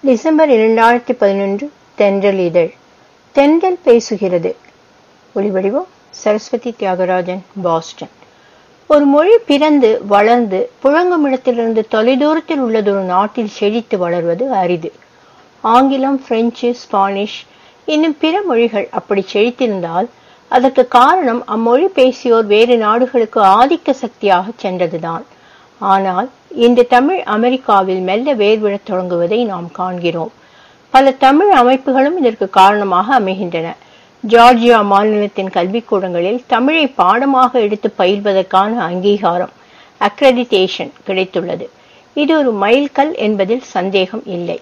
December இரண்டாயிரத்தி பதினொன்று தென்றல் இதழ். தென்றல் பேசுகிறது. ஒளிவடிவம் சரஸ்வதி தியாகராஜன் பாஸ்டன். ஒரு மொழி பிறந்து வளர்ந்து புழங்குமிடத்திலிருந்து தொலைதூரத்தில் உள்ளதொரு நாட்டில் செழித்து வளர்வது அரிது. ஆங்கிலம் பிரெஞ்சு ஸ்பானிஷ் இன்னும் பிற மொழிகள் அப்படி செழித்திருந்தால் அதற்கு காரணம் அம்மொழி பேசியோர் வேறு நாடுகளுக்கு ஆதிக்க சக்தியாக சென்றதுதான். ஆனால் இன்று தமிழ் அமெரிக்காவில் மெல்ல வேர்விடத் தொடங்குவதை நாம் காண்கிறோம். பல தமிழ் அமைப்புகளும் இதற்கு காரணமாக அமைகின்றன. ஜார்ஜியா மாநிலத்தின் கல்விக்கூடங்களில் தமிழை பாடமாக எடுத்து பயில்வதற்கான அங்கீகாரம் அக்ரெடிட்டேஷன் கிடைத்துள்ளது. இது ஒரு மைல்கல் என்பதில் சந்தேகம் இல்லை.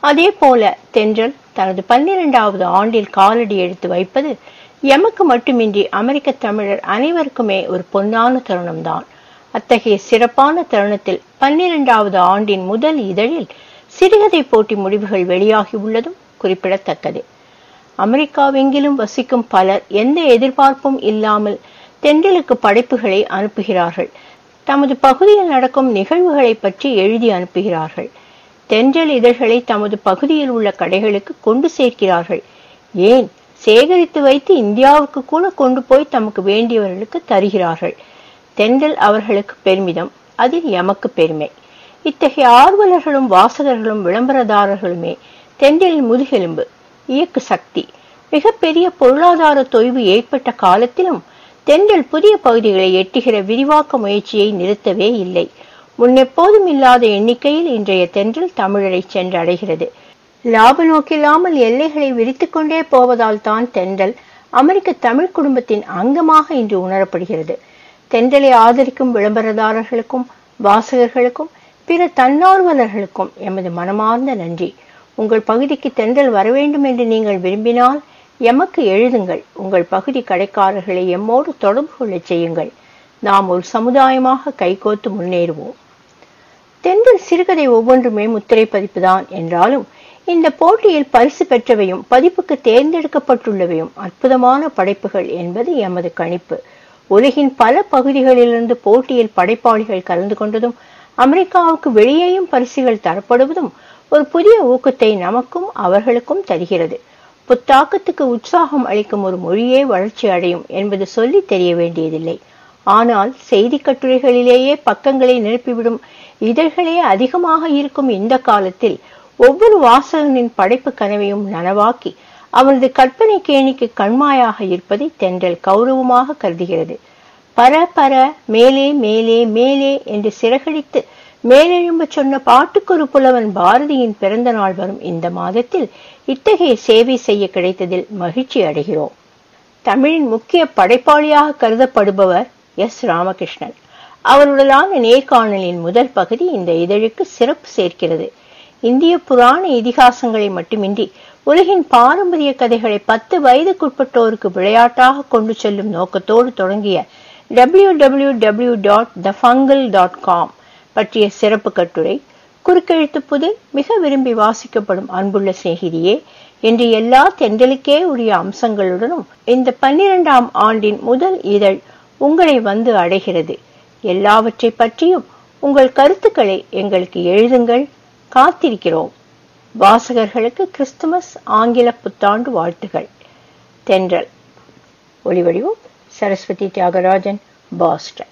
அதே போல தென்றல் தனது பன்னிரெண்டாவது ஆண்டில் காலடி எடுத்து வைப்பது எமக்கு மட்டுமின்றி அமெரிக்க தமிழர் அனைவருக்குமே ஒரு பொன்னான தருணம்தான். அத்தகைய சிறப்பான தருணத்தில் பன்னிரெண்டாவது ஆண்டின் முதல் இதழில் சிறுகதை போட்டி முடிவுகள் வெளியாகி உள்ளதும் குறிப்பிடத்தக்கது. அமெரிக்காவெங்கிலும் வசிக்கும் பலர் எந்த எதிர்பார்ப்பும் இல்லாமல் தென்றலுக்கு படைப்புகளை அனுப்புகிறார்கள். தமது பகுதியில் நடக்கும் நிகழ்வுகளை பற்றி எழுதி அனுப்புகிறார்கள். தென்றல் இதழ்களை தமது பகுதியில் உள்ள கடைகளுக்கு கொண்டு சேர்க்கிறார்கள். ஏன்? சேகரித்து வைத்து இந்தியாவுக்கு கூட கொண்டு போய் தமக்கு வேண்டியவர்களுக்கு தருகிறார்கள். தென்றல் அவர்களுக்கு பெருமிதம் அதில் எமக்கு பெருமை. இத்தகைய ஆர்வலர்களும் வாசகர்களும் விளம்பரதாரர்களுமே தென்றலின் முதுகெலும்பு இயக்கு சக்தி. மிகப்பெரிய பொருளாதார தொய்வு ஏற்பட்ட காலத்திலும் தென்றல் புதிய பகுதிகளை எட்டுகிற விரிவாக்க முயற்சியை நிறுத்தவே இல்லை. முன்னெப்போதும் இல்லாத எண்ணிக்கையில் இன்றைய தென்றல் தமிழரை சென்றடைகிறது. லாப நோக்கில்லாமல் எல்லைகளை விரித்துக்கொண்டே போவதால் தான் தென்றல் அமெரிக்க தமிழ் குடும்பத்தின் அங்கமாக இன்று உணரப்படுகிறது. தென்றலை ஆதரிக்கும் விளம்பரதாரர்களுக்கும் வாசகர்களுக்கும் பிற தன்னார்வலர்களுக்கும் எமது மனமார்ந்த நன்றி. உங்கள் பகுதிக்கு தென்றல் வர வேண்டும் என்று நீங்கள் விரும்பினால் எமக்கு எழுதுங்கள். உங்கள் பகுதி கடைக்காரர்களை எம்மோடு தொடர்பு கொள்ளச் செய்யுங்கள். நாம் ஒரு சமுதாயமாக கைகோத்து முன்னேறுவோம். தென்றல் சிறுகதை ஒவ்வொன்றுமே முத்திரை பதிப்புதான் என்றாலும் இந்த போட்டியில் பரிசு பெற்றவையும் பதிப்புக்கு தேர்ந்தெடுக்கப்பட்டுள்ளவையும் அற்புதமான படைப்புகள் என்பது எமது கணிப்பு. உலகின் பல பகுதிகளிலிருந்து போட்டியில் படைப்பாளிகள் கலந்து கொண்டதும் அமெரிக்காவுக்கு வெளியேயும் பரிசுகள் தரப்படுவதும் ஒரு புதிய ஊக்கத்தை நமக்கும் அவர்களுக்கும் தருகிறது. புத்தாக்கத்துக்கு உற்சாகம் அளிக்கும் ஒரு மொழியே வளர்ச்சி அடையும் என்பது சொல்லி தெரிய வேண்டியதில்லை. ஆனால் செய்தி கட்டுரைகளிலேயே பக்கங்களை நிரப்பிவிடும் இதழ்களே அதிகமாக இருக்கும் இந்த காலத்தில் ஒவ்வொரு வாசகனின் படைப்பு கனவையும் நனவாக்கி அவரது கற்பனை கேணிக்கு கண்மாயாக இருப்பதை தென்றல் கௌரவமாக கருதுகிறது. பர பர மேலே மேலே மேலே என்று சிறகடித்து மேலெழும்ப சொன்ன பாட்டுக்கொரு புலவன் பாரதியின் பிறந்த நாள் வரும் இந்த மாதத்தில் இத்தகைய சேவை செய்ய கிடைத்ததில் மகிழ்ச்சி அடைகிறோம். தமிழின் முக்கிய படைப்பாளியாக கருதப்படுபவர் எஸ். ராமகிருஷ்ணன். அவருடனான நேர்காணலின் முதல் பகுதி இந்த இதழுக்கு சிறப்பு சேர்க்கிறது. இந்திய புராண இதிகாசங்களை மட்டுமின்றி உலகின் பாரம்பரிய கதைகளை பத்து வயதுக்குட்பட்டோருக்கு விளையாட்டாக கொண்டு செல்லும் நோக்கத்தோடு தொடங்கிய W W W dot the fungal dot com பற்றிய சிறப்பு கட்டுரை குறுக்கெழுத்து புது மிக விரும்பி வாசிக்கப்படும் அன்புள்ள சிநேகிதியே என்று எல்லா தென்றலுக்கே உரிய அம்சங்களுடனும் இந்த பன்னிரெண்டாம் ஆண்டின் முதல் இதழ் உங்களை வந்து அடைகிறது. எல்லாவற்றை பற்றியும் உங்கள் கருத்துக்களை எங்களுக்கு எழுதுங்கள். காத்திருக்கிறோம். வாசகர்களுக்கு கிறிஸ்துமஸ் ஆங்கில புத்தாண்டு வாழ்த்துகள். தென்றல். ஒளிவடிவம் சரஸ்வதி தியாகராஜன் பாஸ்டன்.